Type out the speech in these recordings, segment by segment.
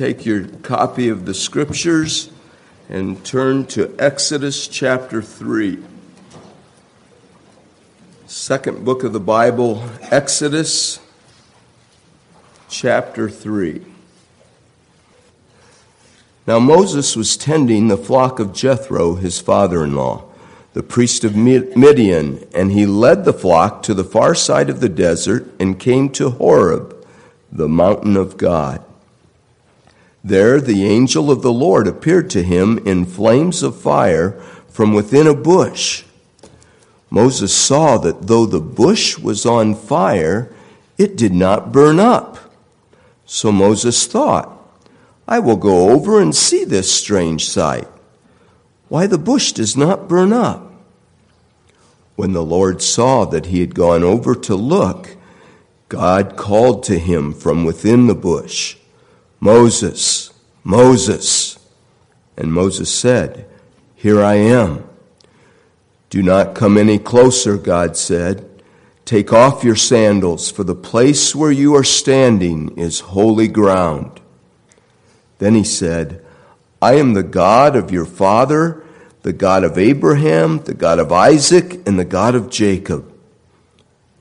Take your copy of the scriptures and turn to Exodus chapter 3. Second book of the Bible, Exodus chapter 3. Now Moses was tending the flock of Jethro, his father in law, the priest of Midian, and he led the flock to the far side of the desert and came to Horeb, the mountain of God. There the angel of the Lord appeared to him in flames of fire from within a bush. Moses saw that though the bush was on fire, it did not burn up. So Moses thought, I will go over and see this strange sight. Why the bush does not burn up? When the Lord saw that he had gone over to look, God called to him from within the bush. Moses, Moses. And Moses said, Here I am. Do not come any closer, God said. Take off your sandals, for the place where you are standing is holy ground. Then he said, I am the God of your father, the God of Abraham, the God of Isaac, and the God of Jacob.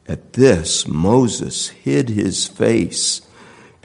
At this, Moses hid his face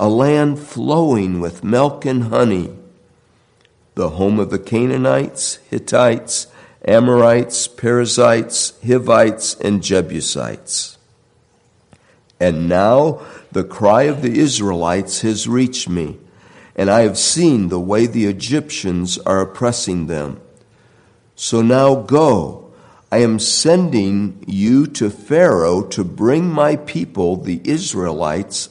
a land flowing with milk and honey, the home of the Canaanites, Hittites, Amorites, Perizzites, Hivites, and Jebusites. And now the cry of the Israelites has reached me, and I have seen the way the Egyptians are oppressing them. So now go. I am sending you to Pharaoh to bring my people, the Israelites,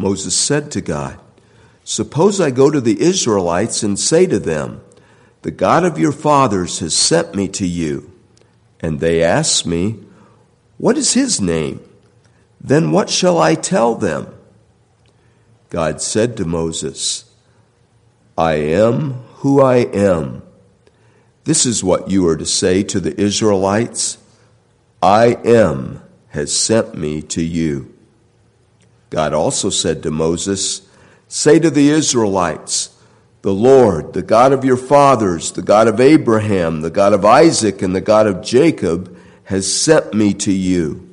Moses said to God, Suppose I go to the Israelites and say to them, The God of your fathers has sent me to you. And they ask me, What is his name? Then what shall I tell them? God said to Moses, I am who I am. This is what you are to say to the Israelites I am has sent me to you. God also said to Moses, Say to the Israelites, The Lord, the God of your fathers, the God of Abraham, the God of Isaac, and the God of Jacob, has sent me to you.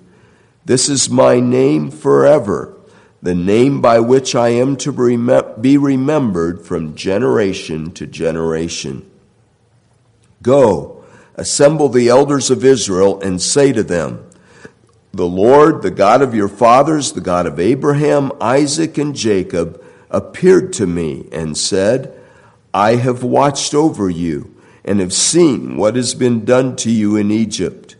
This is my name forever, the name by which I am to be remembered from generation to generation. Go, assemble the elders of Israel, and say to them, the Lord, the God of your fathers, the God of Abraham, Isaac, and Jacob, appeared to me and said, I have watched over you and have seen what has been done to you in Egypt.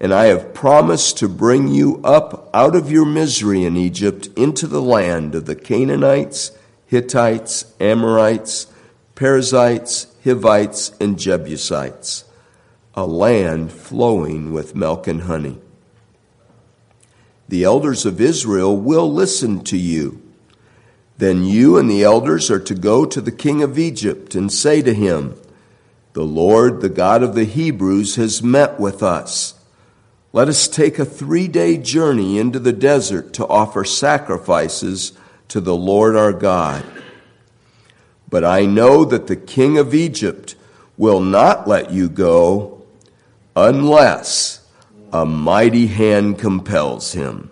And I have promised to bring you up out of your misery in Egypt into the land of the Canaanites, Hittites, Amorites, Perizzites, Hivites, and Jebusites, a land flowing with milk and honey the elders of Israel will listen to you. Then you and the elders are to go to the king of Egypt and say to him, The Lord, the God of the Hebrews, has met with us. Let us take a three day journey into the desert to offer sacrifices to the Lord our God. But I know that the king of Egypt will not let you go unless a mighty hand compels him.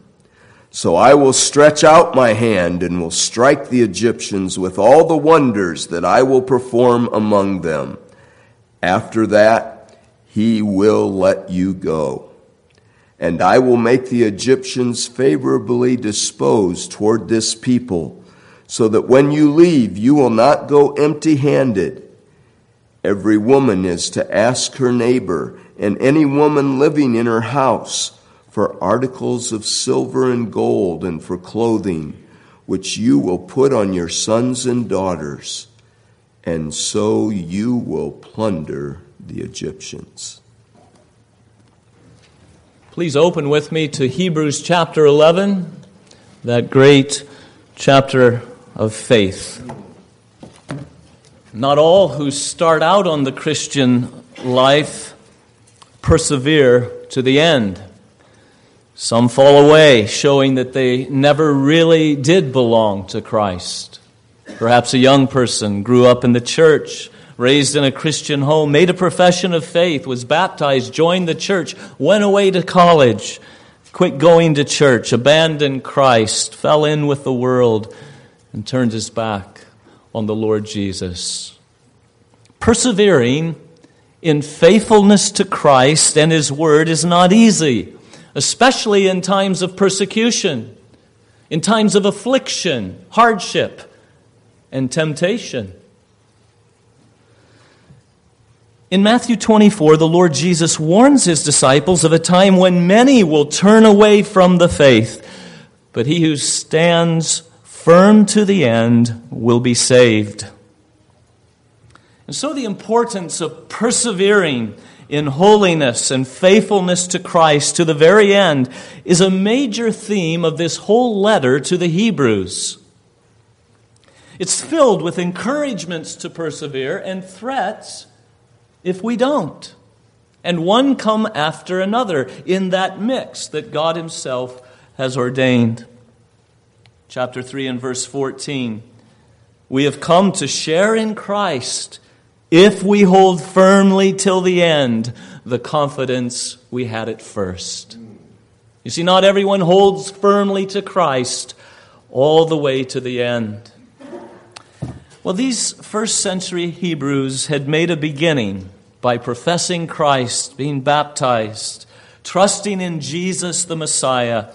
So I will stretch out my hand and will strike the Egyptians with all the wonders that I will perform among them. After that, he will let you go. And I will make the Egyptians favorably disposed toward this people, so that when you leave, you will not go empty handed. Every woman is to ask her neighbor, and any woman living in her house, for articles of silver and gold and for clothing, which you will put on your sons and daughters, and so you will plunder the Egyptians. Please open with me to Hebrews chapter 11, that great chapter of faith. Not all who start out on the Christian life persevere to the end. Some fall away, showing that they never really did belong to Christ. Perhaps a young person grew up in the church, raised in a Christian home, made a profession of faith, was baptized, joined the church, went away to college, quit going to church, abandoned Christ, fell in with the world, and turned his back on the Lord Jesus. Persevering in faithfulness to Christ and His Word is not easy especially in times of persecution, in times of affliction, hardship, and temptation. In Matthew 24, the Lord Jesus warns his disciples of a time when many will turn away from the faith, but he who stands firm to the end will be saved. And so, the importance of persevering in holiness and faithfulness to Christ to the very end is a major theme of this whole letter to the Hebrews. It's filled with encouragements to persevere and threats if we don't. And one come after another in that mix that God Himself has ordained. Chapter 3 and verse 14. We have come to share in Christ if we hold firmly till the end the confidence we had at first. You see, not everyone holds firmly to Christ all the way to the end. Well, these first century Hebrews had made a beginning by professing Christ, being baptized, trusting in Jesus the Messiah.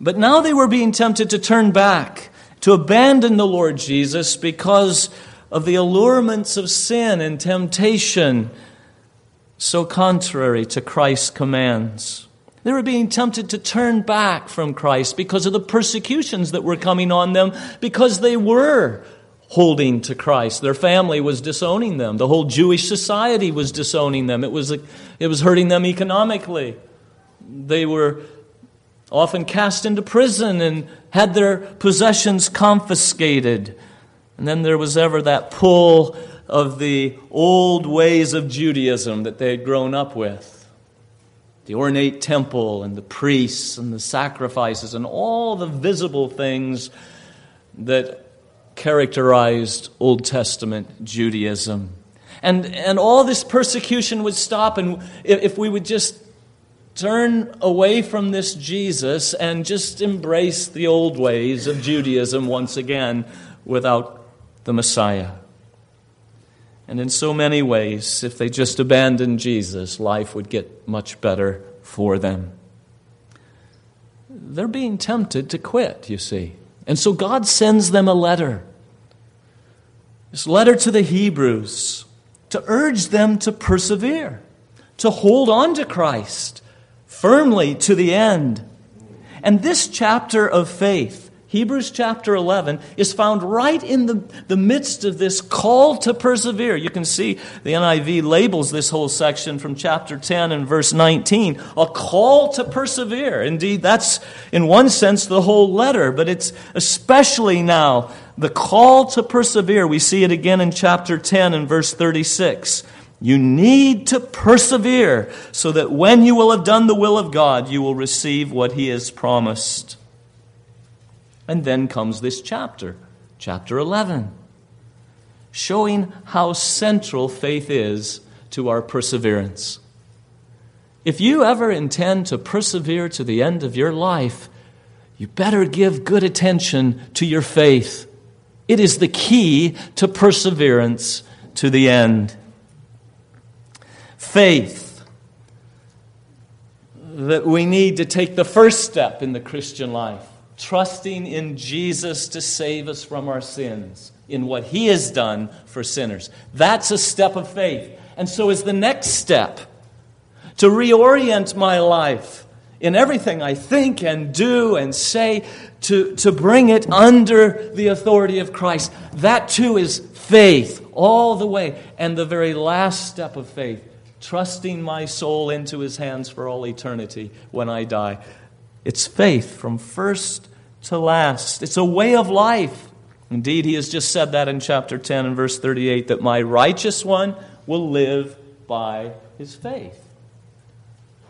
But now they were being tempted to turn back, to abandon the Lord Jesus because of the allurements of sin and temptation, so contrary to Christ's commands. They were being tempted to turn back from Christ because of the persecutions that were coming on them, because they were holding to Christ. Their family was disowning them. The whole Jewish society was disowning them. It was, it was hurting them economically. They were often cast into prison and had their possessions confiscated. And then there was ever that pull of the old ways of Judaism that they had grown up with the ornate temple and the priests and the sacrifices and all the visible things that characterized Old Testament Judaism. And, and all this persecution would stop, and if, we would just turn away from this Jesus and just embrace the old ways of Judaism once again without the Messiah. And in so many ways, if they just abandoned Jesus, life would get much better for them. They're being tempted to quit, you see. And so God sends them a letter. This letter to the Hebrews to urge them to persevere, to hold on to Christ firmly to the end. And this chapter of faith Hebrews chapter 11 is found right in the, the midst of this call to persevere. You can see the NIV labels this whole section from chapter 10 and verse 19 a call to persevere. Indeed, that's in one sense the whole letter, but it's especially now the call to persevere. We see it again in chapter 10 and verse 36. You need to persevere so that when you will have done the will of God, you will receive what He has promised. And then comes this chapter, chapter 11, showing how central faith is to our perseverance. If you ever intend to persevere to the end of your life, you better give good attention to your faith. It is the key to perseverance to the end. Faith. That we need to take the first step in the Christian life, trusting in Jesus to save us from our sins, in what He has done for sinners. That's a step of faith. And so is the next step to reorient my life in everything I think and do and say to, to bring it under the authority of Christ. That too is faith all the way. And the very last step of faith, trusting my soul into his hands for all eternity when I die. It's faith from first to last. It's a way of life. Indeed, he has just said that in chapter 10 and verse 38 that my righteous one will live by his faith.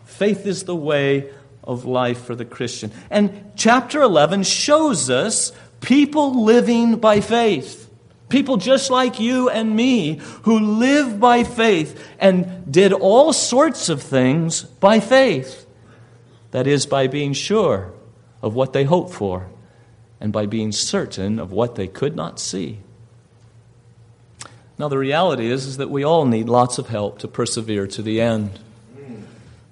Faith is the way of life for the Christian. And chapter 11 shows us people living by faith. People just like you and me who live by faith and did all sorts of things by faith. That is, by being sure of what they hoped for and by being certain of what they could not see. Now, the reality is, is that we all need lots of help to persevere to the end.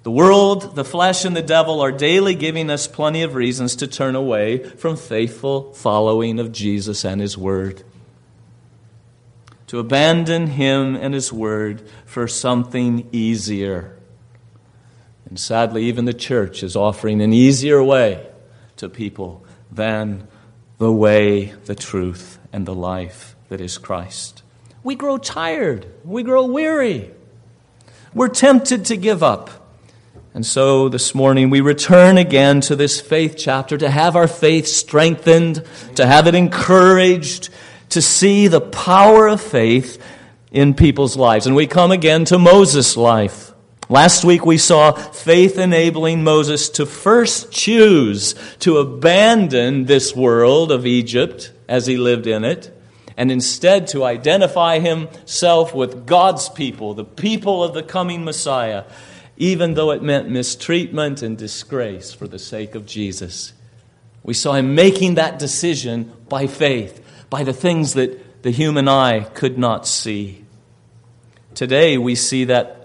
The world, the flesh, and the devil are daily giving us plenty of reasons to turn away from faithful following of Jesus and His Word. To abandon Him and His Word for something easier. And sadly, even the church is offering an easier way to people than the way, the truth, and the life that is Christ. We grow tired. We grow weary. We're tempted to give up. And so this morning we return again to this faith chapter to have our faith strengthened, to have it encouraged, to see the power of faith in people's lives. And we come again to Moses' life. Last week we saw faith enabling Moses to first choose to abandon this world of Egypt as he lived in it, and instead to identify himself with God's people, the people of the coming Messiah even though it meant mistreatment and disgrace for the sake of Jesus. We saw him making that decision by faith, by the things that the human eye could not see. Today, we see that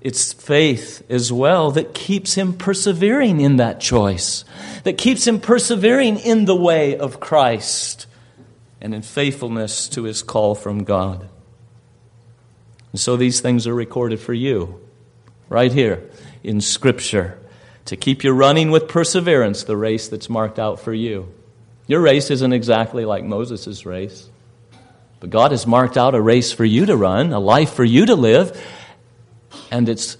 it's faith as well that keeps him persevering in that choice, that keeps him persevering in the way of Christ and in faithfulness to his call from God. And so these things are recorded for you right here in Scripture to keep you running with perseverance the race that's marked out for you. Your race isn't exactly like Moses' race, but God has marked out a race for you to run, a life for you to live, and it's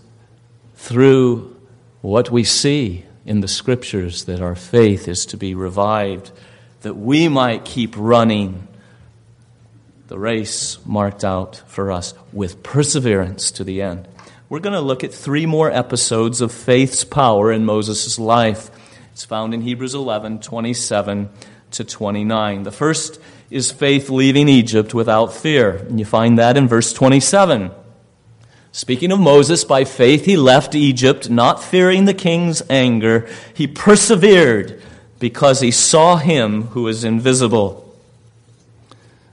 through what we see in the Scriptures that our faith is to be revived, that we might keep running the race marked out for us with perseverance to the end we're going to look at three more episodes of faith's power in Moses' life. It's found in Hebrews 11 27 to 29. The first is faith leaving Egypt without fear. And you find that in verse 27. Speaking of Moses, by faith he left Egypt, not fearing the king's anger. He persevered because he saw him who is invisible.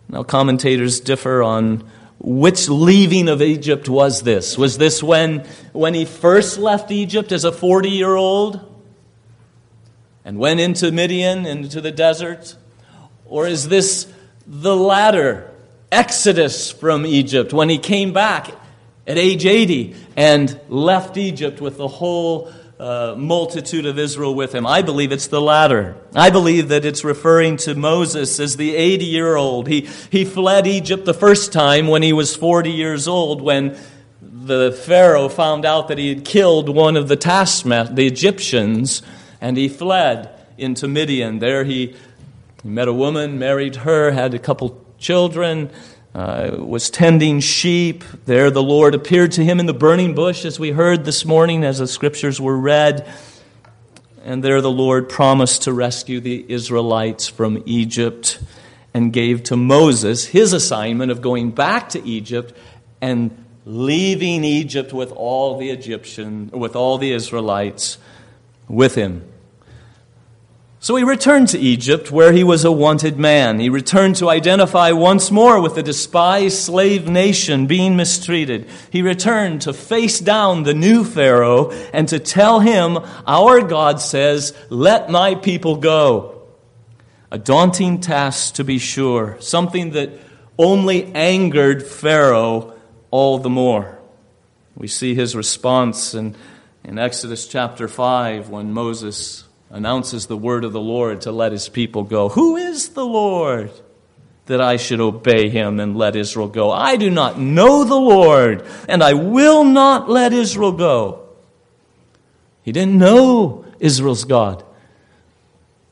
Now, commentators differ on which leaving of Egypt was this? Was this when, when he first left Egypt as a 40 year old and went into Midian, into the desert? Or is this the latter exodus from Egypt when he came back at age 80 and left Egypt with the whole uh, multitude of Israel with him. I believe it's the latter. I believe that it's referring to Moses as the 80 year old. He, he fled Egypt the first time when he was 40 years old, when the Pharaoh found out that he had killed one of the taskmasters, the Egyptians, and he fled into Midian. There he, he met a woman, married her, had a couple children uh, was tending sheep. There, the Lord appeared to him in the burning bush, as we heard this morning as the scriptures were read. And there, the Lord promised to rescue the Israelites from Egypt and gave to Moses his assignment of going back to Egypt and leaving Egypt with all the Egyptian, with all the Israelites with him. So he returned to Egypt, where he was a wanted man. He returned to identify once more with the despised slave nation being mistreated. He returned to face down the new Pharaoh and to tell him, Our God says, Let my people go. A daunting task, to be sure, something that only angered Pharaoh all the more. We see his response in, in Exodus chapter 5 when Moses announces the word of the Lord to let his people go. Who is the Lord that I should obey him and let Israel go? I do not know the Lord, and I will not let Israel go. He didn't know Israel's God,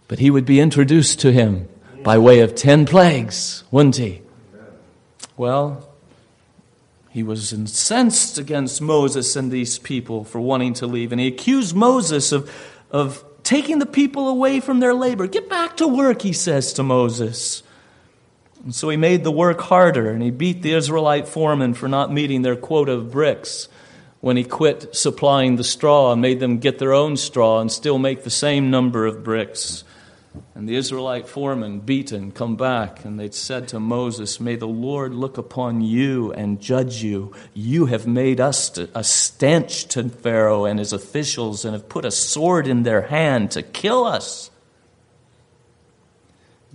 but he would be introduced to him by way of ten plagues, wouldn't he? Well, he was incensed against Moses and these people for wanting to leave, and he accused Moses of, of taking the people away from their labor. Get back to work, he says to Moses. And so he made the work harder, and he beat the Israelite foreman for not meeting their quota of bricks when he quit supplying the straw and made them get their own straw and still make the same number of bricks. And the Israelite foreman, beaten, come back, and they'd said to Moses, May the Lord look upon you and judge you. You have made us a stench to Pharaoh and his officials, and have put a sword in their hand to kill us.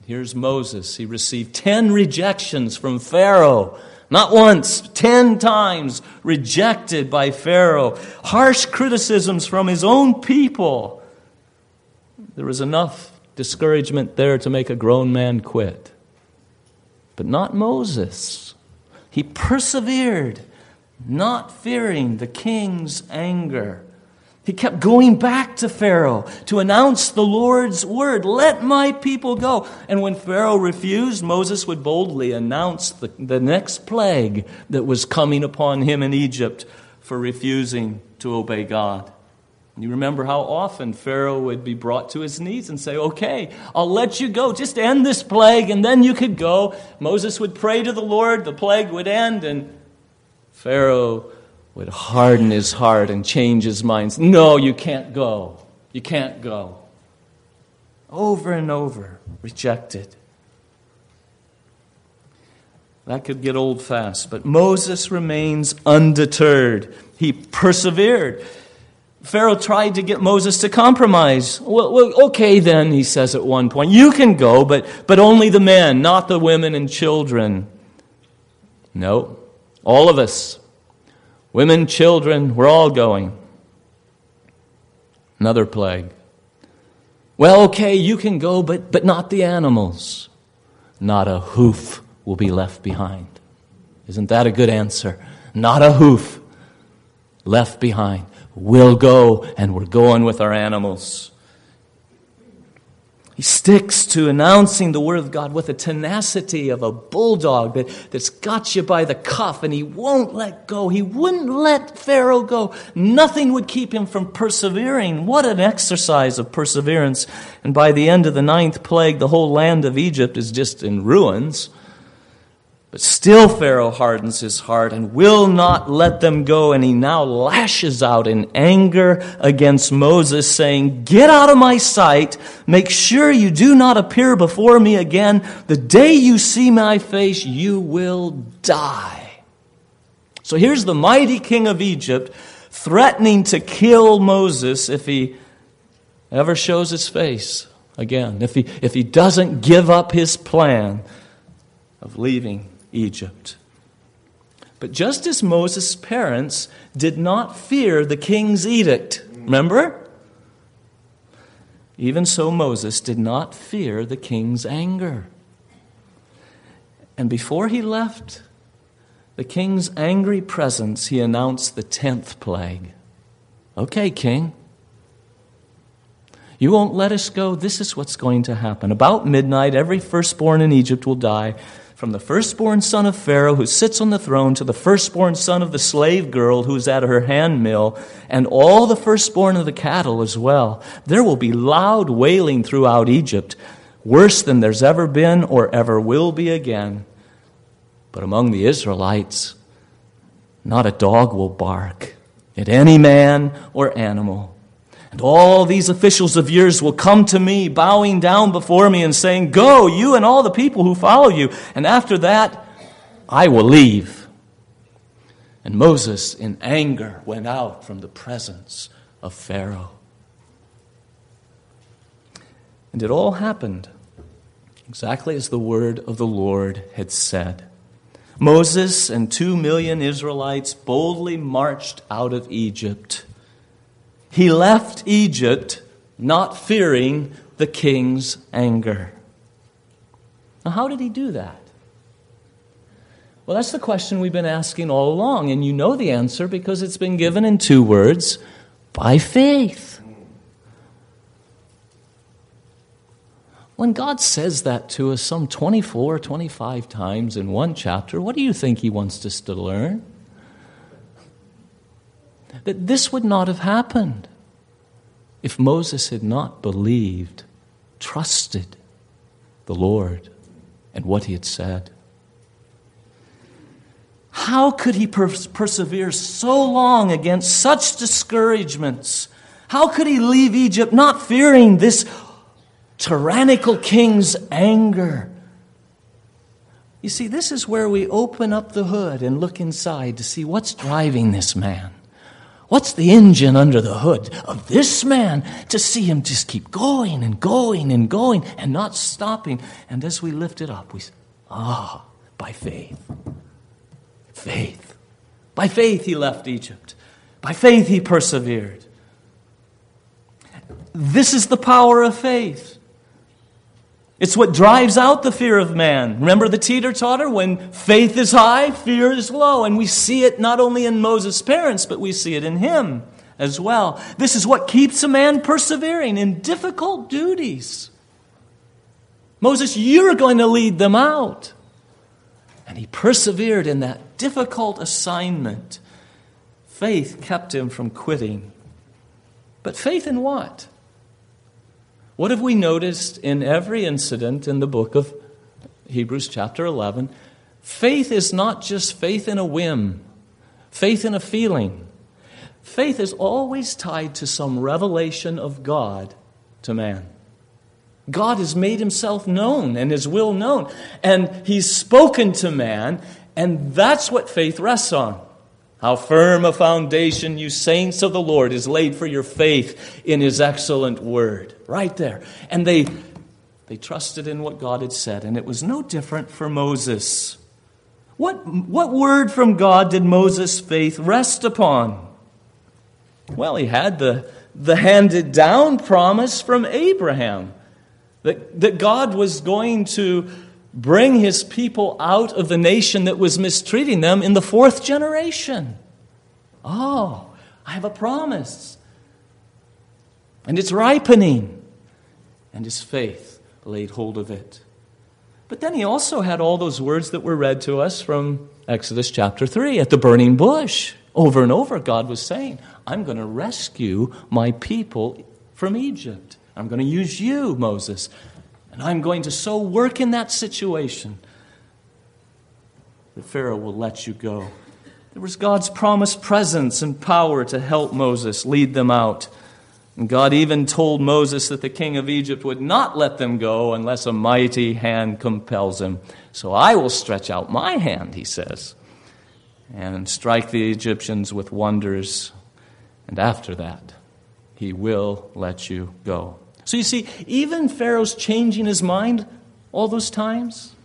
Here's Moses. He received ten rejections from Pharaoh. Not once, ten times rejected by Pharaoh. Harsh criticisms from his own people. There was enough discouragement there to make a grown man quit. But not Moses. He persevered, not fearing the king's anger. He kept going back to Pharaoh to announce the Lord's word let my people go. And when Pharaoh refused, Moses would boldly announce the, the next plague that was coming upon him in Egypt for refusing to obey God. You remember how often Pharaoh would be brought to his knees and say, Okay, I'll let you go. Just end this plague, and then you could go. Moses would pray to the Lord, the plague would end, and Pharaoh would harden his heart and change his mind. No, you can't go. You can't go. Over and over, rejected. That could get old fast, but Moses remains undeterred. He persevered. Pharaoh tried to get Moses to compromise. Well, well, okay, then, he says at one point, you can go, but, but only the men, not the women and children. No, all of us, women, children, we're all going. Another plague. Well, okay, you can go, but, but not the animals. Not a hoof will be left behind. Isn't that a good answer? Not a hoof left behind. We'll go, and we're going with our animals. He sticks to announcing the word of God with the tenacity of a bulldog that, that's got you by the cuff and he won't let go. He wouldn't let Pharaoh go. Nothing would keep him from persevering. What an exercise of perseverance. And by the end of the ninth plague, the whole land of Egypt is just in ruins. But still, Pharaoh hardens his heart and will not let them go. And he now lashes out in anger against Moses, saying, Get out of my sight. Make sure you do not appear before me again. The day you see my face, you will die. So here's the mighty king of Egypt threatening to kill Moses if he ever shows his face again, if he, if he doesn't give up his plan of leaving Egypt. But just as Moses' parents did not fear the king's edict, remember? Even so, Moses did not fear the king's anger. And before he left the king's angry presence, he announced the tenth plague. Okay, king, you won't let us go. This is what's going to happen. About midnight, every firstborn in Egypt will die from the firstborn son of Pharaoh who sits on the throne to the firstborn son of the slave girl who's at her handmill, and all the firstborn of the cattle as well. There will be loud wailing throughout Egypt, worse than there's ever been or ever will be again. But among the Israelites, not a dog will bark at any man or animal. And all these officials of yours will come to me, bowing down before me and saying, Go, you and all the people who follow you. And after that, I will leave. And Moses, in anger, went out from the presence of Pharaoh. And it all happened exactly as the word of the Lord had said. Moses and two million Israelites boldly marched out of Egypt. He left Egypt not fearing the king's anger. Now, how did he do that? Well, that's the question we've been asking all along, and you know the answer because it's been given in two words by faith. When God says that to us some 24, 25 times in one chapter, what do you think He wants us to learn? That this would not have happened if Moses had not believed, trusted the Lord and what He had said. How could he persevere so long against such discouragements? How could he leave Egypt not fearing this tyrannical king's anger. You see, this is where we open up the hood and look inside to see what's driving this man. What's the engine under the hood of this man to see him just keep going and going and going and not stopping? And as we lift it up, we say, ah, by faith. Faith. By faith he left Egypt. By faith he persevered. This is the power of faith. It's what drives out the fear of man. Remember the teeter totter? When faith is high, fear is low. And we see it not only in Moses' parents, but we see it in him as well. This is what keeps a man persevering in difficult duties. Moses, you're going to lead them out. And he persevered in that difficult assignment. Faith kept him from quitting. But faith in what? What have we noticed in every incident in the book of Hebrews, chapter 11? Faith is not just faith in a whim, faith in a feeling. Faith is always tied to some revelation of God to man. God has made himself known and his will known, and he's spoken to man, and that's what faith rests on. How firm a foundation, you saints of the Lord, is laid for your faith in his excellent word. Right there. And they, they trusted in what God had said, and it was no different for Moses. What, what word from God did Moses' faith rest upon? Well, he had the, the handed down promise from Abraham that, that God was going to bring his people out of the nation that was mistreating them in the fourth generation. Oh, I have a promise. And it's ripening. And his faith laid hold of it. But then he also had all those words that were read to us from Exodus chapter 3 at the burning bush. Over and over, God was saying, I'm going to rescue my people from Egypt. I'm going to use you, Moses, and I'm going to so work in that situation that Pharaoh will let you go. There was God's promised presence and power to help Moses lead them out. And God even told Moses that the king of Egypt would not let them go unless a mighty hand compels him. So I will stretch out my hand, he says, and strike the Egyptians with wonders. And after that, he will let you go. So you see, even Pharaoh's changing his mind all those times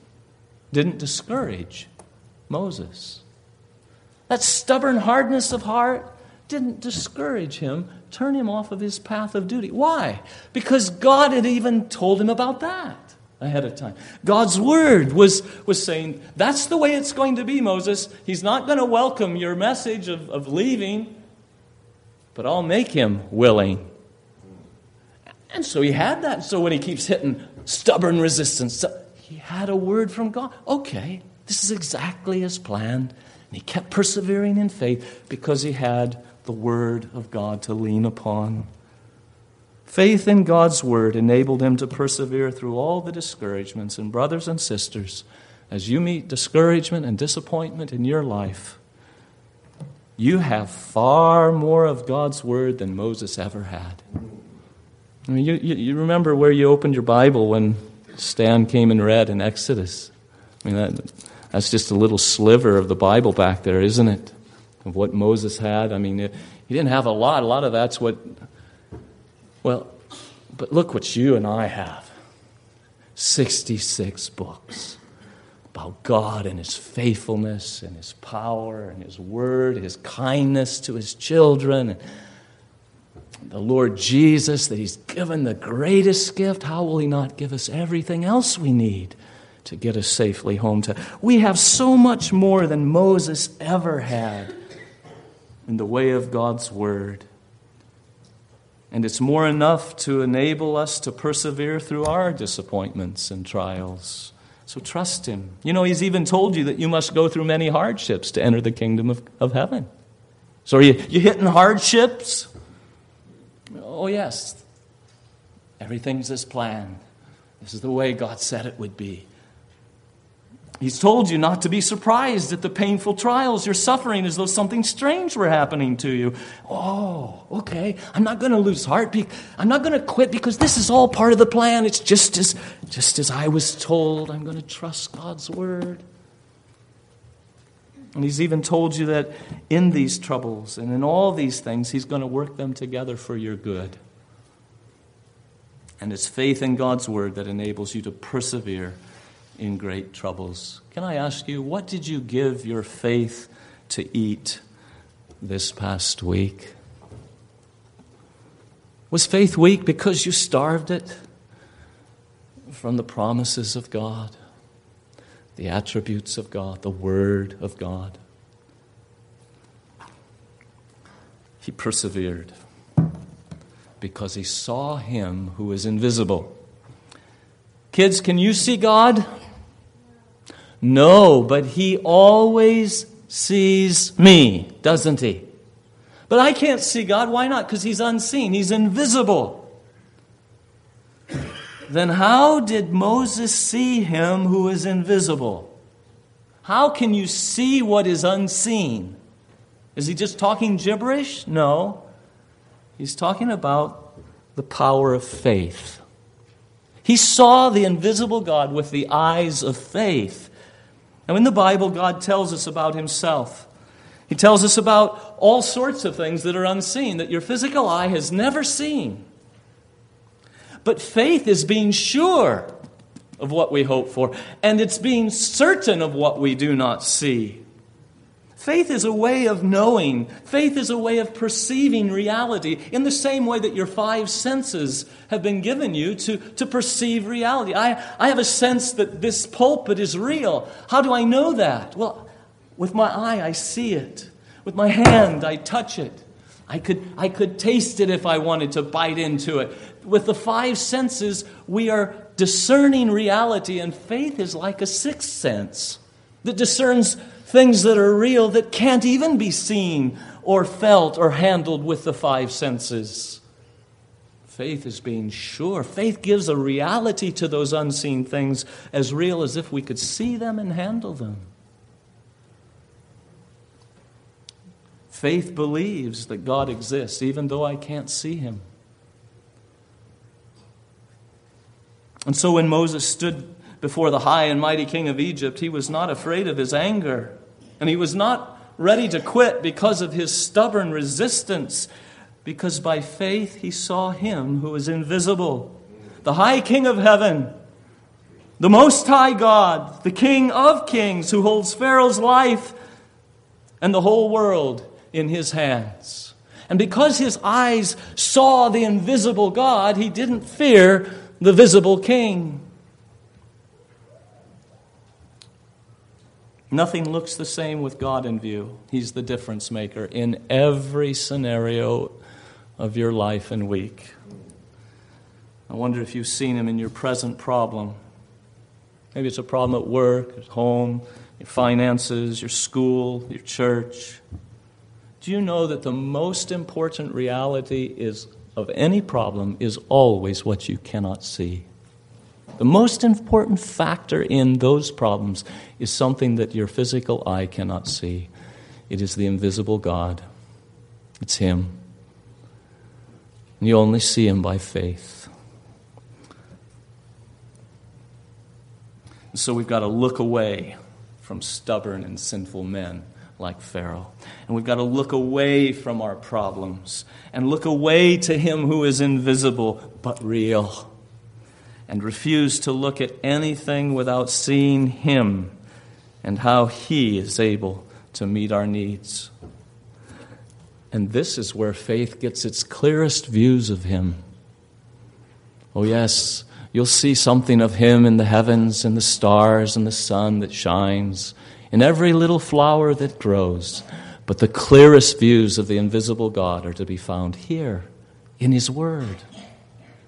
didn't discourage Moses. That stubborn hardness of heart didn't discourage him, turn him off of his path of duty. Why? Because God had even told him about that ahead of time. God's word was, was saying, that's the way it's going to be, Moses. He's not going to welcome your message of, of leaving, but I'll make him willing. And so he had that. So when he keeps hitting stubborn resistance, he had a word from God. Okay, this is exactly as planned. And he kept persevering in faith because he had the word of God to lean upon. Faith in God's word enabled him to persevere through all the discouragements. And, brothers and sisters, as you meet discouragement and disappointment in your life, You have far more of God's Word than Moses ever had. I mean, you, you, you remember where you opened your Bible when Stan came and read in Exodus. I mean, that, that's just a little sliver of the Bible back there, isn't it? Of what Moses had. I mean, he didn't have a lot. A lot of that's what, well, but look what you and I have 66 books about God and His faithfulness and His power and His word, His kindness to His children, and the Lord Jesus, that He's given the greatest gift. How will He not give us everything else we need to get us safely home to? We have so much more than Moses ever had in the way of God's word. And it's more enough to enable us to persevere through our disappointments and trials. So trust Him. You know, He's even told you that you must go through many hardships to enter the kingdom of, of heaven. So are you, you hitting hardships? Oh, yes. Everything's as planned. This is the way God said it would be. He's told you not to be surprised at the painful trials you're suffering as though something strange were happening to you. Oh, okay. I'm not going to lose heart. I'm not going to quit because this is all part of the plan. It's just as, just as I was told. I'm going to trust God's word. And he's even told you that in these troubles and in all these things, he's going to work them together for your good. And it's faith in God's word that enables you to persevere in great troubles. Can I ask you, what did you give your faith to eat this past week? Was faith weak because you starved it from the promises of God, the attributes of God, the Word of God? He persevered because he saw Him who is invisible. Kids, can you see God? No, but he always sees me, doesn't he? But I can't see God. Why not? Because he's unseen, he's invisible. Then how did Moses see him who is invisible? How can you see what is unseen? Is he just talking gibberish? No. He's talking about the power of faith. He saw the invisible God with the eyes of faith. Now, in the Bible, God tells us about Himself. He tells us about all sorts of things that are unseen, that your physical eye has never seen. But faith is being sure of what we hope for, and it's being certain of what we do not see. Faith is a way of knowing. Faith is a way of perceiving reality in the same way that your five senses have been given you to, to perceive reality. I, I have a sense that this pulpit is real. How do I know that? Well, with my eye, I see it. With my hand, I touch it. I could, I could taste it if I wanted to bite into it. With the five senses, we are discerning reality, and faith is like a sixth sense that discerns things that are real that can't even be seen or felt or handled with the five senses. Faith is being sure. Faith gives a reality to those unseen things as real as if we could see them and handle them. Faith believes that God exists even though I can't see him. And so when Moses stood before the high and mighty king of Egypt, he was not afraid of his anger. And he was not ready to quit because of his stubborn resistance, because by faith he saw him who is invisible, the high king of heaven, the most high God, the king of kings, who holds Pharaoh's life and the whole world in his hands. And because his eyes saw the invisible God, he didn't fear the visible king. Nothing looks the same with God in view. He's the difference maker in every scenario of your life and week. I wonder if you've seen him in your present problem. Maybe it's a problem at work, at home, your finances, your school, your church. Do you know that the most important reality is of any problem is always what you cannot see? The most important factor in those problems is something that your physical eye cannot see. It is the invisible God. It's Him. And you only see Him by faith. And So we've got to look away from stubborn and sinful men like Pharaoh. And we've got to look away from our problems and look away to Him who is invisible but real. And refuse to look at anything without seeing Him and how He is able to meet our needs. And this is where faith gets its clearest views of Him. Oh, yes, you'll see something of Him in the heavens and the stars and the sun that shines, in every little flower that grows. But the clearest views of the invisible God are to be found here in His Word.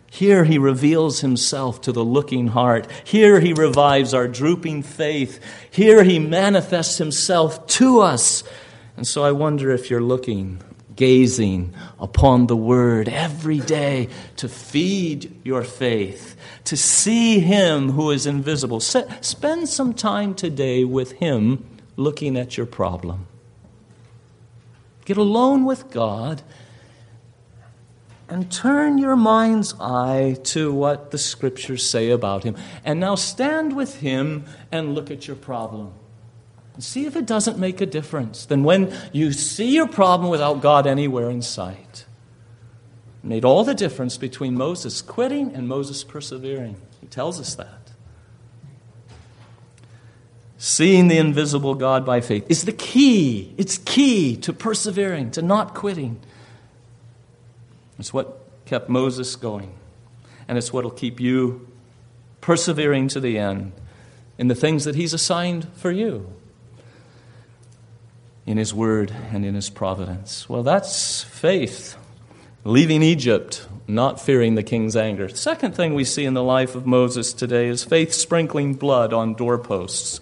Here he reveals himself to the looking heart. Here he revives our drooping faith. Here he manifests himself to us. And so I wonder if you're looking, gazing upon the Word every day to feed your faith, to see Him who is invisible. Spend some time today with Him looking at your problem. Get alone with God and turn your mind's eye to what the scriptures say about him. And now stand with him and look at your problem. And see if it doesn't make a difference than when you see your problem without God anywhere in sight. It made all the difference between Moses quitting and Moses persevering. He tells us that. Seeing the invisible God by faith is the key. It's key to persevering, to not quitting. It's what kept Moses going. And it's what will keep you persevering to the end in the things that He's assigned for you in His Word and in His providence. Well, that's faith. Leaving Egypt, not fearing the king's anger. Second thing we see in the life of Moses today is faith sprinkling blood on doorposts.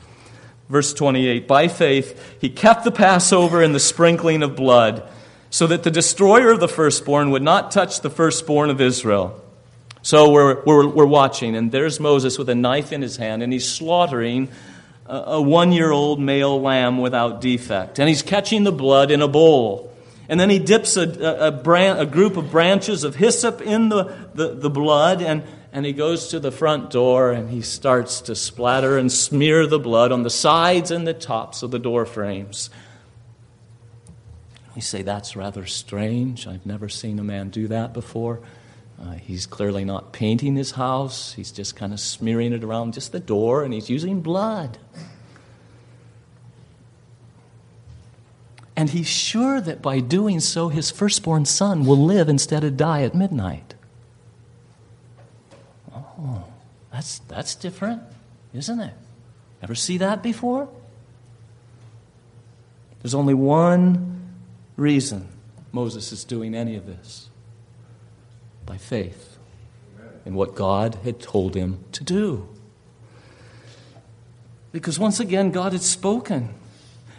Verse 28 By faith, he kept the Passover and the sprinkling of blood so that the destroyer of the firstborn would not touch the firstborn of Israel. So we're, we're, we're watching, and there's Moses with a knife in his hand, and he's slaughtering a, one year old male lamb without defect. And he's catching the blood in a bowl. And then he dips a, a, a, a group of branches of hyssop in the, the, the blood, and, and he goes to the front door and he starts to splatter and smear the blood on the sides and the tops of the door frames. You say, that's rather strange. I've never seen a man do that before. Uh, he's clearly not painting his house, he's just kind of smearing it around just the door, and he's using blood. And he's sure that by doing so, his firstborn son will live instead of die at midnight. Oh, that's, that's different, isn't it? Ever see that before? There's only one reason Moses is doing any of this by faith in what God had told him to do. Because once again, God had spoken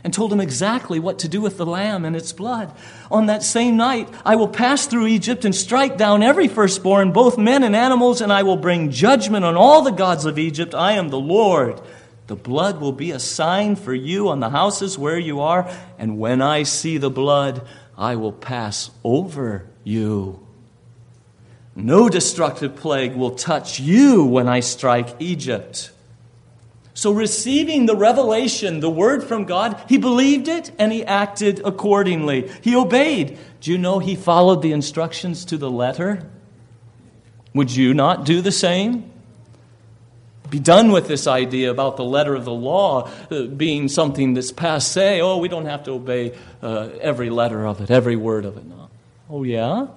and told him exactly what to do with the lamb and its blood. On that same night, I will pass through Egypt and strike down every firstborn, both men and animals, and I will bring judgment on all the gods of Egypt. I am the Lord. The blood will be a sign for you on the houses where you are, and when I see the blood, I will pass over you. No destructive plague will touch you when I strike Egypt. So, receiving the revelation, the word from God, he believed it and he acted accordingly. He obeyed. Do you know he followed the instructions to the letter? Would you not do the same? Be done with this idea about the letter of the law uh, being something that's passe. Oh, we don't have to obey uh, every letter of it, every word of it. No. Oh, yeah?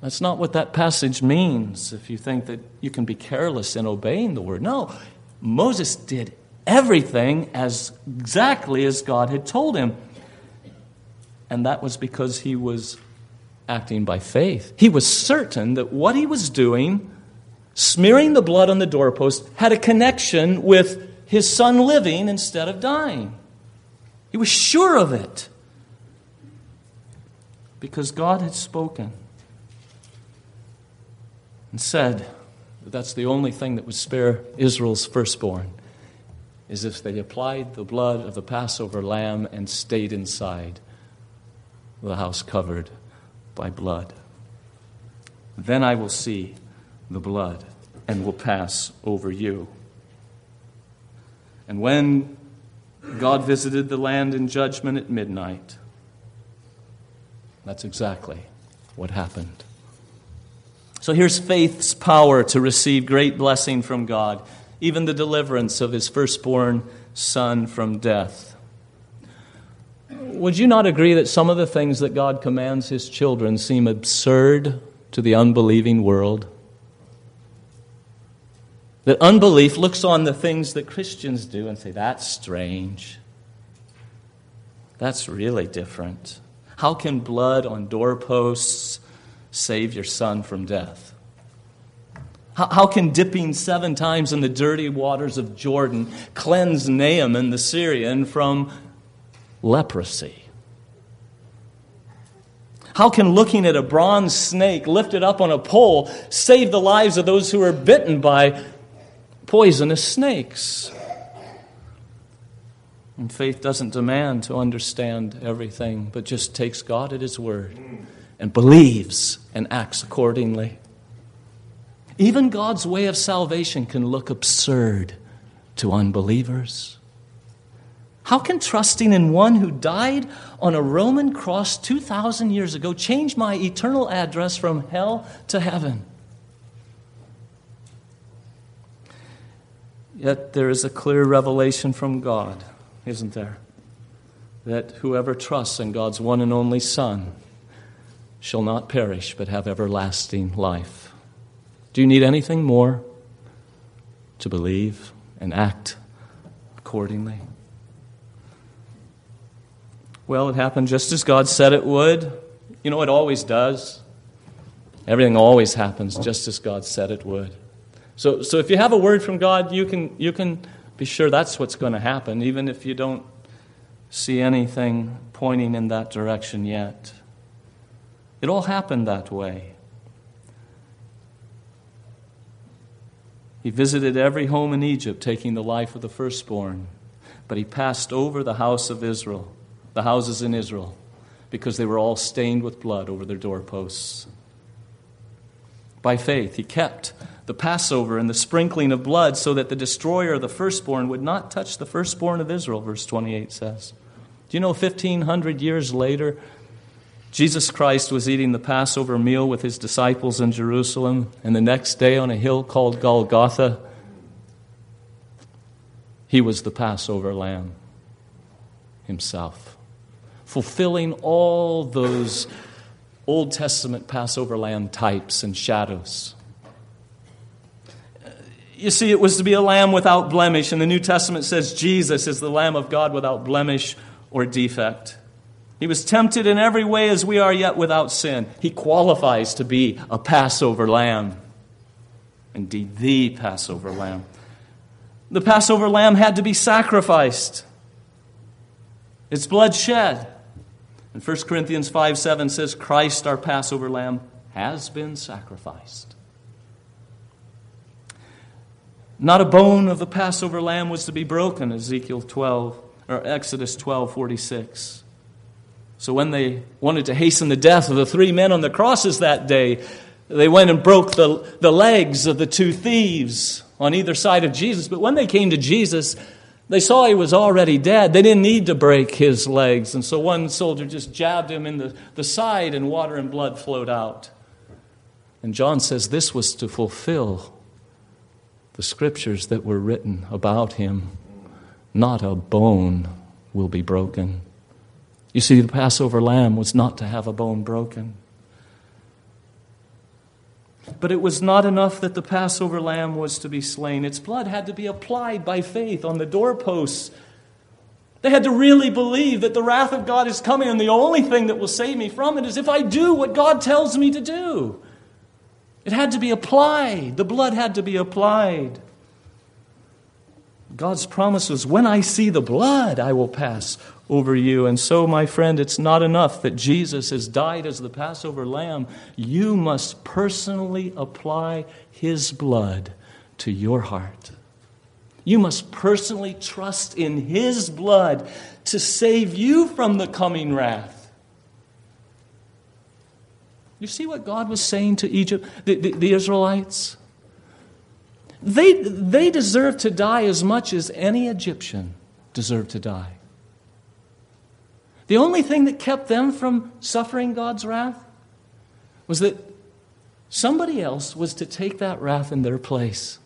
That's not what that passage means if you think that you can be careless in obeying the word. No, Moses did everything as exactly as God had told him. And that was because he was acting by faith. He was certain that what he was doing smearing the blood on the doorpost had a connection with his son living instead of dying. He was sure of it because God had spoken and said that that's the only thing that would spare Israel's firstborn. is if they applied the blood of the Passover lamb and stayed inside the house covered by blood. Then I will see the blood and will pass over you. And when God visited the land in judgment at midnight, that's exactly what happened. So here's faith's power to receive great blessing from God, even the deliverance of his firstborn son from death. Would you not agree that some of the things that God commands his children seem absurd to the unbelieving world? That unbelief looks on the things that Christians do and say, that's strange. That's really different. How can blood on doorposts save your son from death? How, how can dipping seven times in the dirty waters of Jordan cleanse Naaman the Syrian from leprosy? How can looking at a bronze snake lifted up on a pole save the lives of those who are bitten by poisonous snakes? And faith doesn't demand to understand everything, but just takes God at His word and believes and acts accordingly. Even God's way of salvation can look absurd to unbelievers. How can trusting in one who died on a Roman cross 2,000 years ago change my eternal address from hell to heaven? Yet there is a clear revelation from God isn't there? That whoever trusts in God's one and only Son shall not perish but have everlasting life. Do you need anything more to believe and act accordingly? Well, it happened just as God said it would. You know, it always does. Everything always happens just as God said it would. So, so if you have a word from God, you can, you can be sure that's what's going to happen, even if you don't see anything pointing in that direction yet. It all happened that way. He visited every home in Egypt, taking the life of the firstborn, but he passed over the house of Israel, the houses in Israel, because they were all stained with blood over their doorposts. By faith, he kept the Passover and the sprinkling of blood so that the destroyer of the firstborn would not touch the firstborn of Israel, verse 28 says. Do you know 1,500 years later, Jesus Christ was eating the Passover meal with his disciples in Jerusalem, and the next day on a hill called Golgotha, he was the Passover lamb himself, fulfilling all those Old Testament Passover lamb types and shadows. You see, it was to be a lamb without blemish, and the New Testament says Jesus is the Lamb of God without blemish or defect. He was tempted in every way as we are, yet without sin. He qualifies to be a Passover lamb. Indeed, the Passover lamb. The Passover lamb had to be sacrificed, its blood shed. And 1 Corinthians 5 7 says, Christ, our Passover lamb, has been sacrificed. Not a bone of the Passover lamb was to be broken, Ezekiel 12, or Exodus 12, 46. So when they wanted to hasten the death of the three men on the crosses that day, they went and broke the, the legs of the two thieves on either side of Jesus. But when they came to Jesus, they saw he was already dead. They didn't need to break his legs. And so one soldier just jabbed him in the, the side, and water and blood flowed out. And John says this was to fulfill the scriptures that were written about him. Not a bone will be broken. You see, the Passover lamb was not to have a bone broken. But it was not enough that the Passover lamb was to be slain. Its blood had to be applied by faith on the doorposts. They had to really believe that the wrath of God is coming, and the only thing that will save me from it is if I do what God tells me to do. It had to be applied. The blood had to be applied. God's promise was when I see the blood, I will pass over you. And so, my friend, it's not enough that Jesus has died as the Passover lamb. You must personally apply his blood to your heart. You must personally trust in His blood to save you from the coming wrath. You see what God was saying to Egypt, the, the, the Israelites? They, they deserve to die as much as any Egyptian deserved to die. The only thing that kept them from suffering God's wrath was that somebody else was to take that wrath in their place.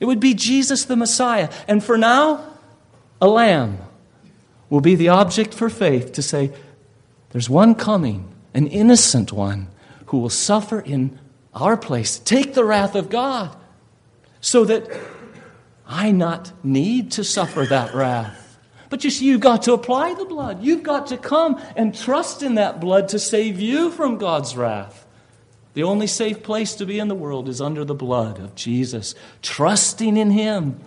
It would be Jesus the Messiah. And for now, a lamb will be the object for faith to say, There's one coming, an innocent one, who will suffer in our place, take the wrath of God, so that I not need to suffer that wrath. But you see, you've got to apply the blood. You've got to come and trust in that blood to save you from God's wrath. The only safe place to be in the world is under the blood of Jesus, trusting in Him.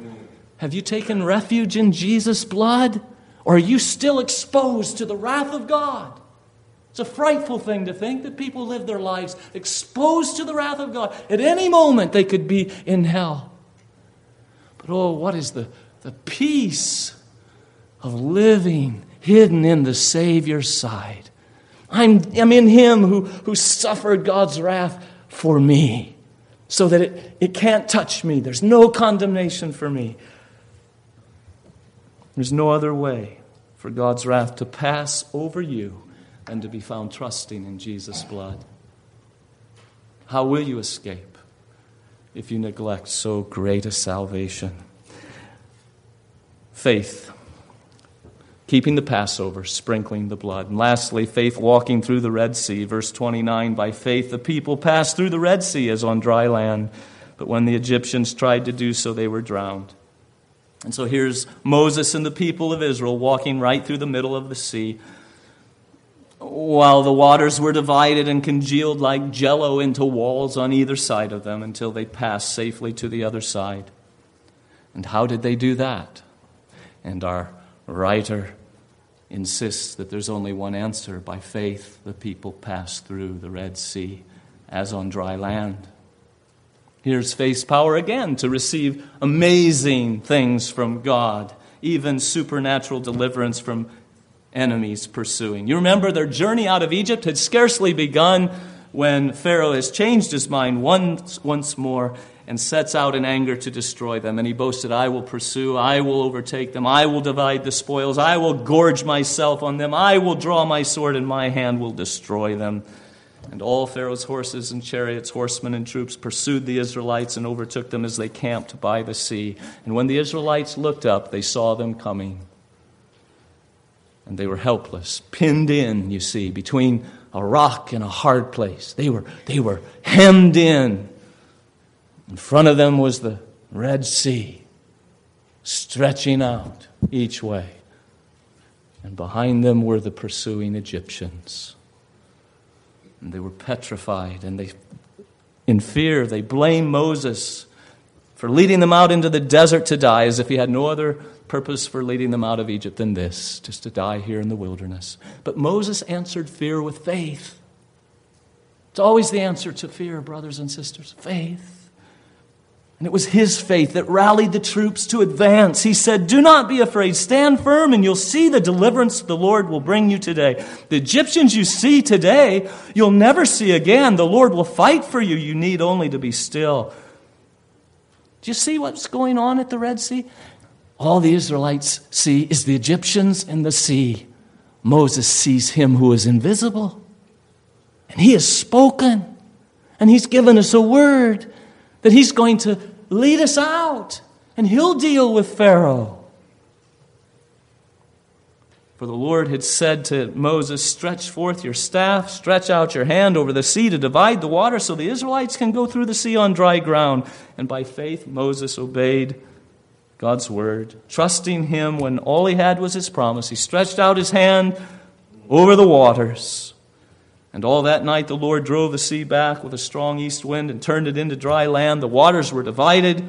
Have you taken refuge in Jesus' blood? Or are you still exposed to the wrath of God? It's a frightful thing to think that people live their lives exposed to the wrath of God. At any moment, they could be in hell. But oh, what is the, the peace of living hidden in the Savior's side? I'm, I'm in Him who, who suffered God's wrath for me so that it, it can't touch me. There's no condemnation for me. There's no other way for God's wrath to pass over you than to be found trusting in Jesus' blood. How will you escape if you neglect so great a salvation? Faith keeping the Passover, sprinkling the blood. And lastly, faith walking through the Red Sea. Verse 29 By faith, the people passed through the Red Sea as on dry land, but when the Egyptians tried to do so, they were drowned. And so here's Moses and the people of Israel walking right through the middle of the sea. While the waters were divided and congealed like jello into walls on either side of them until they passed safely to the other side. And how did they do that? And our writer insists that there's only one answer. By faith, the people passed through the Red Sea as on dry land. Here's faith's power again to receive amazing things from God, even supernatural deliverance from enemies pursuing. You remember their journey out of Egypt had scarcely begun when Pharaoh has changed his mind once, once more and sets out in anger to destroy them. And he boasted, I will pursue, I will overtake them, I will divide the spoils, I will gorge myself on them, I will draw my sword, and my hand will destroy them. And all Pharaoh's horses and chariots, horsemen and troops pursued the Israelites and overtook them as they camped by the sea. And when the Israelites looked up, they saw them coming. And they were helpless, pinned in, you see, between a rock and a hard place. They were, they were hemmed in in front of them was the Red Sea, stretching out each way. And behind them were the pursuing Egyptians. And they were petrified, and they, in fear, they blamed Moses for leading them out into the desert to die, as if he had no other purpose for leading them out of Egypt than this, just to die here in the wilderness. But Moses answered fear with faith. It's always the answer to fear, brothers and sisters faith. And it was his faith that rallied the troops to advance. He said, Do not be afraid. Stand firm, and you'll see the deliverance the Lord will bring you today. The Egyptians you see today, you'll never see again. The Lord will fight for you. You need only to be still. Do you see what's going on at the Red Sea? All the Israelites see is the Egyptians in the sea. Moses sees him who is invisible. And he has spoken. And he's given us a word that he's going to lead us out and he'll deal with Pharaoh. For the Lord had said to Moses, Stretch forth your staff, stretch out your hand over the sea to divide the water so the Israelites can go through the sea on dry ground. And by faith, Moses obeyed God's word, trusting him when all he had was his promise. He stretched out his hand over the waters and all that night the Lord drove the sea back with a strong east wind and turned it into dry land. The waters were divided,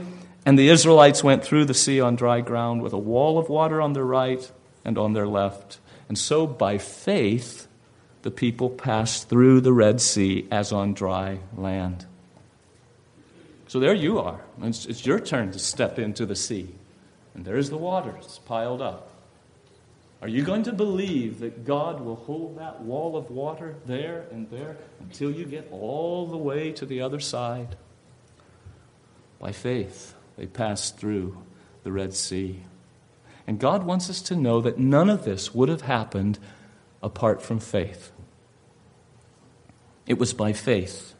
and the Israelites went through the sea on dry ground with a wall of water on their right and on their left. And so, by faith, the people passed through the Red Sea as on dry land. So there you are. It's, it's your turn to step into the sea. and there's the waters piled up. Are you going to believe that God will hold that wall of water there and there until you get all the way to the other side? By faith, they passed through the Red Sea. And God wants us to know that none of this would have happened apart from faith. It was by faith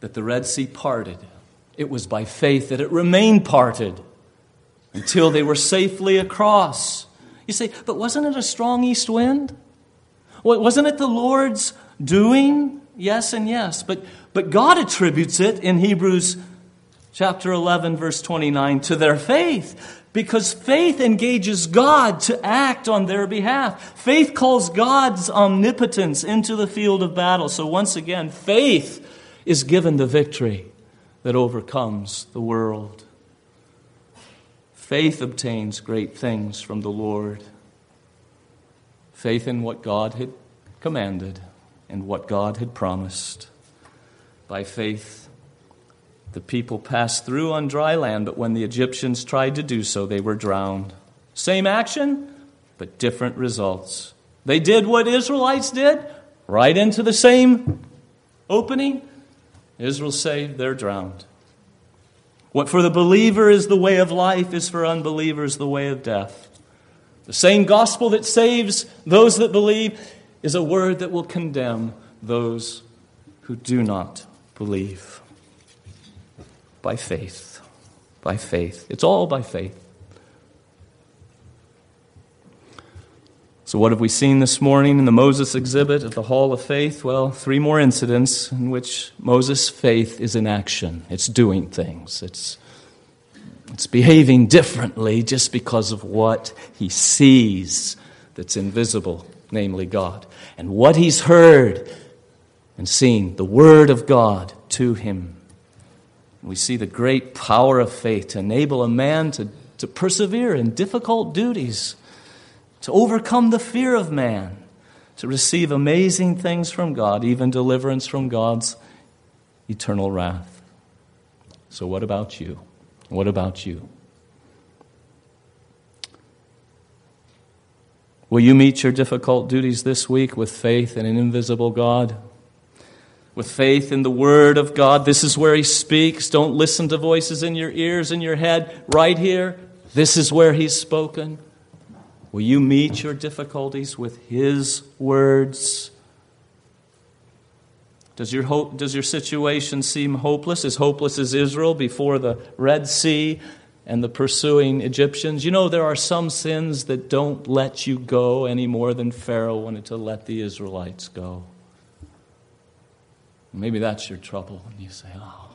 that the Red Sea parted. It was by faith that it remained parted until they were safely across. You say, but wasn't it a strong east wind? Wasn't it the Lord's doing? Yes and yes. But, but God attributes it in Hebrews chapter 11, verse 29, to their faith. Because faith engages God to act on their behalf. Faith calls God's omnipotence into the field of battle. So once again, faith is given the victory that overcomes the world. Faith obtains great things from the Lord. Faith in what God had commanded and what God had promised. By faith, the people passed through on dry land, but when the Egyptians tried to do so, they were drowned. Same action, but different results. They did what Israelites did, right into the same opening. Israel saved, they're drowned. What for the believer is the way of life is for unbelievers the way of death. The same gospel that saves those that believe is a word that will condemn those who do not believe. By faith. By faith. It's all by faith. So, what have we seen this morning in the Moses exhibit at the Hall of Faith? Well, three more incidents in which Moses' faith is in action. It's doing things, it's, it's behaving differently just because of what he sees that's invisible, namely God, and what he's heard and seen, the Word of God to him. We see the great power of faith to enable a man to, to persevere in difficult duties to overcome the fear of man, to receive amazing things from God, even deliverance from God's eternal wrath. So, what about you? What about you? Will you meet your difficult duties this week with faith in an invisible God? With faith in the Word of God. This is where He speaks. Don't listen to voices in your ears, in your head. Right here, this is where He's spoken. Will you meet your difficulties with His words? Does your, hope, does your situation seem hopeless, as hopeless as Israel before the Red Sea and the pursuing Egyptians? You know, there are some sins that don't let you go any more than Pharaoh wanted to let the Israelites go. Maybe that's your trouble, and you say, Oh,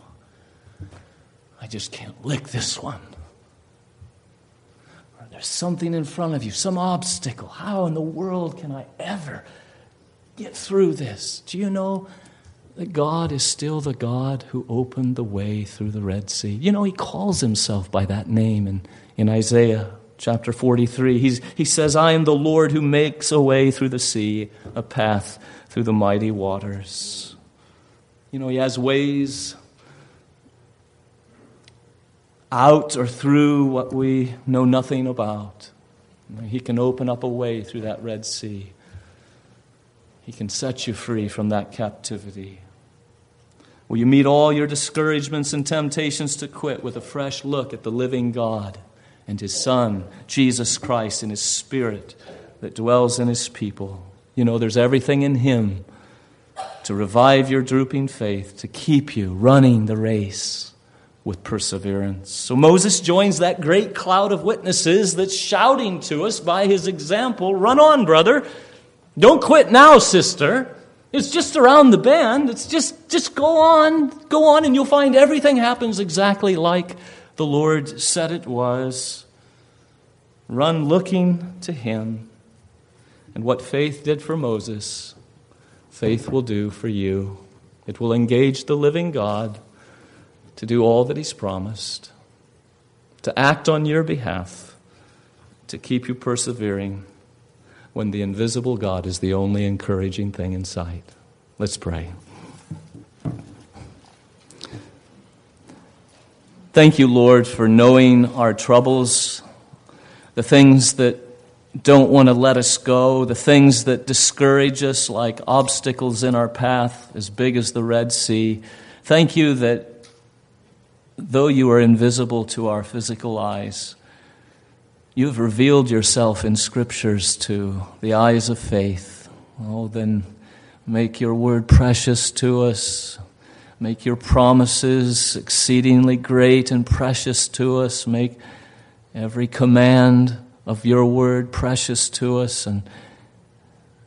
I just can't lick this one. There's something in front of you, some obstacle. How in the world can I ever get through this? Do you know that God is still the God who opened the way through the Red Sea? You know, He calls Himself by that name in, in Isaiah chapter 43. He's, he says, I am the Lord who makes a way through the sea, a path through the mighty waters. You know, He has ways out or through what we know nothing about. He can open up a way through that Red Sea. He can set you free from that captivity. Will you meet all your discouragements and temptations to quit with a fresh look at the living God and His Son, Jesus Christ, and His Spirit that dwells in His people? You know, there's everything in Him to revive your drooping faith, to keep you running the race with perseverance. So Moses joins that great cloud of witnesses that's shouting to us by his example Run on, brother. Don't quit now, sister. It's just around the bend. It's just, just go on, go on, and you'll find everything happens exactly like the Lord said it was. Run looking to Him. And what faith did for Moses, faith will do for you. It will engage the living God to do all that He's promised, to act on your behalf, to keep you persevering when the invisible God is the only encouraging thing in sight. Let's pray. Thank you, Lord, for knowing our troubles, the things that don't want to let us go, the things that discourage us like obstacles in our path as big as the Red Sea. Thank you that though you are invisible to our physical eyes, you have revealed yourself in scriptures to the eyes of faith. Oh, then make your word precious to us. Make your promises exceedingly great and precious to us. Make every command of your word precious to us and,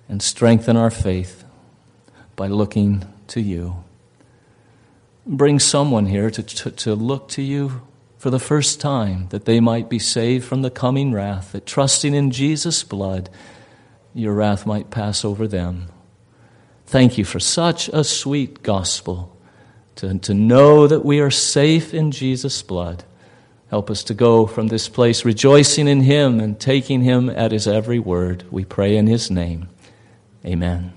and strengthen our faith by looking to you. Bring someone here to, to, to look to you for the first time, that they might be saved from the coming wrath, that trusting in Jesus' blood, your wrath might pass over them. Thank you for such a sweet gospel, to, to know that we are safe in Jesus' blood. Help us to go from this place rejoicing in Him and taking Him at His every word. We pray in His name. Amen.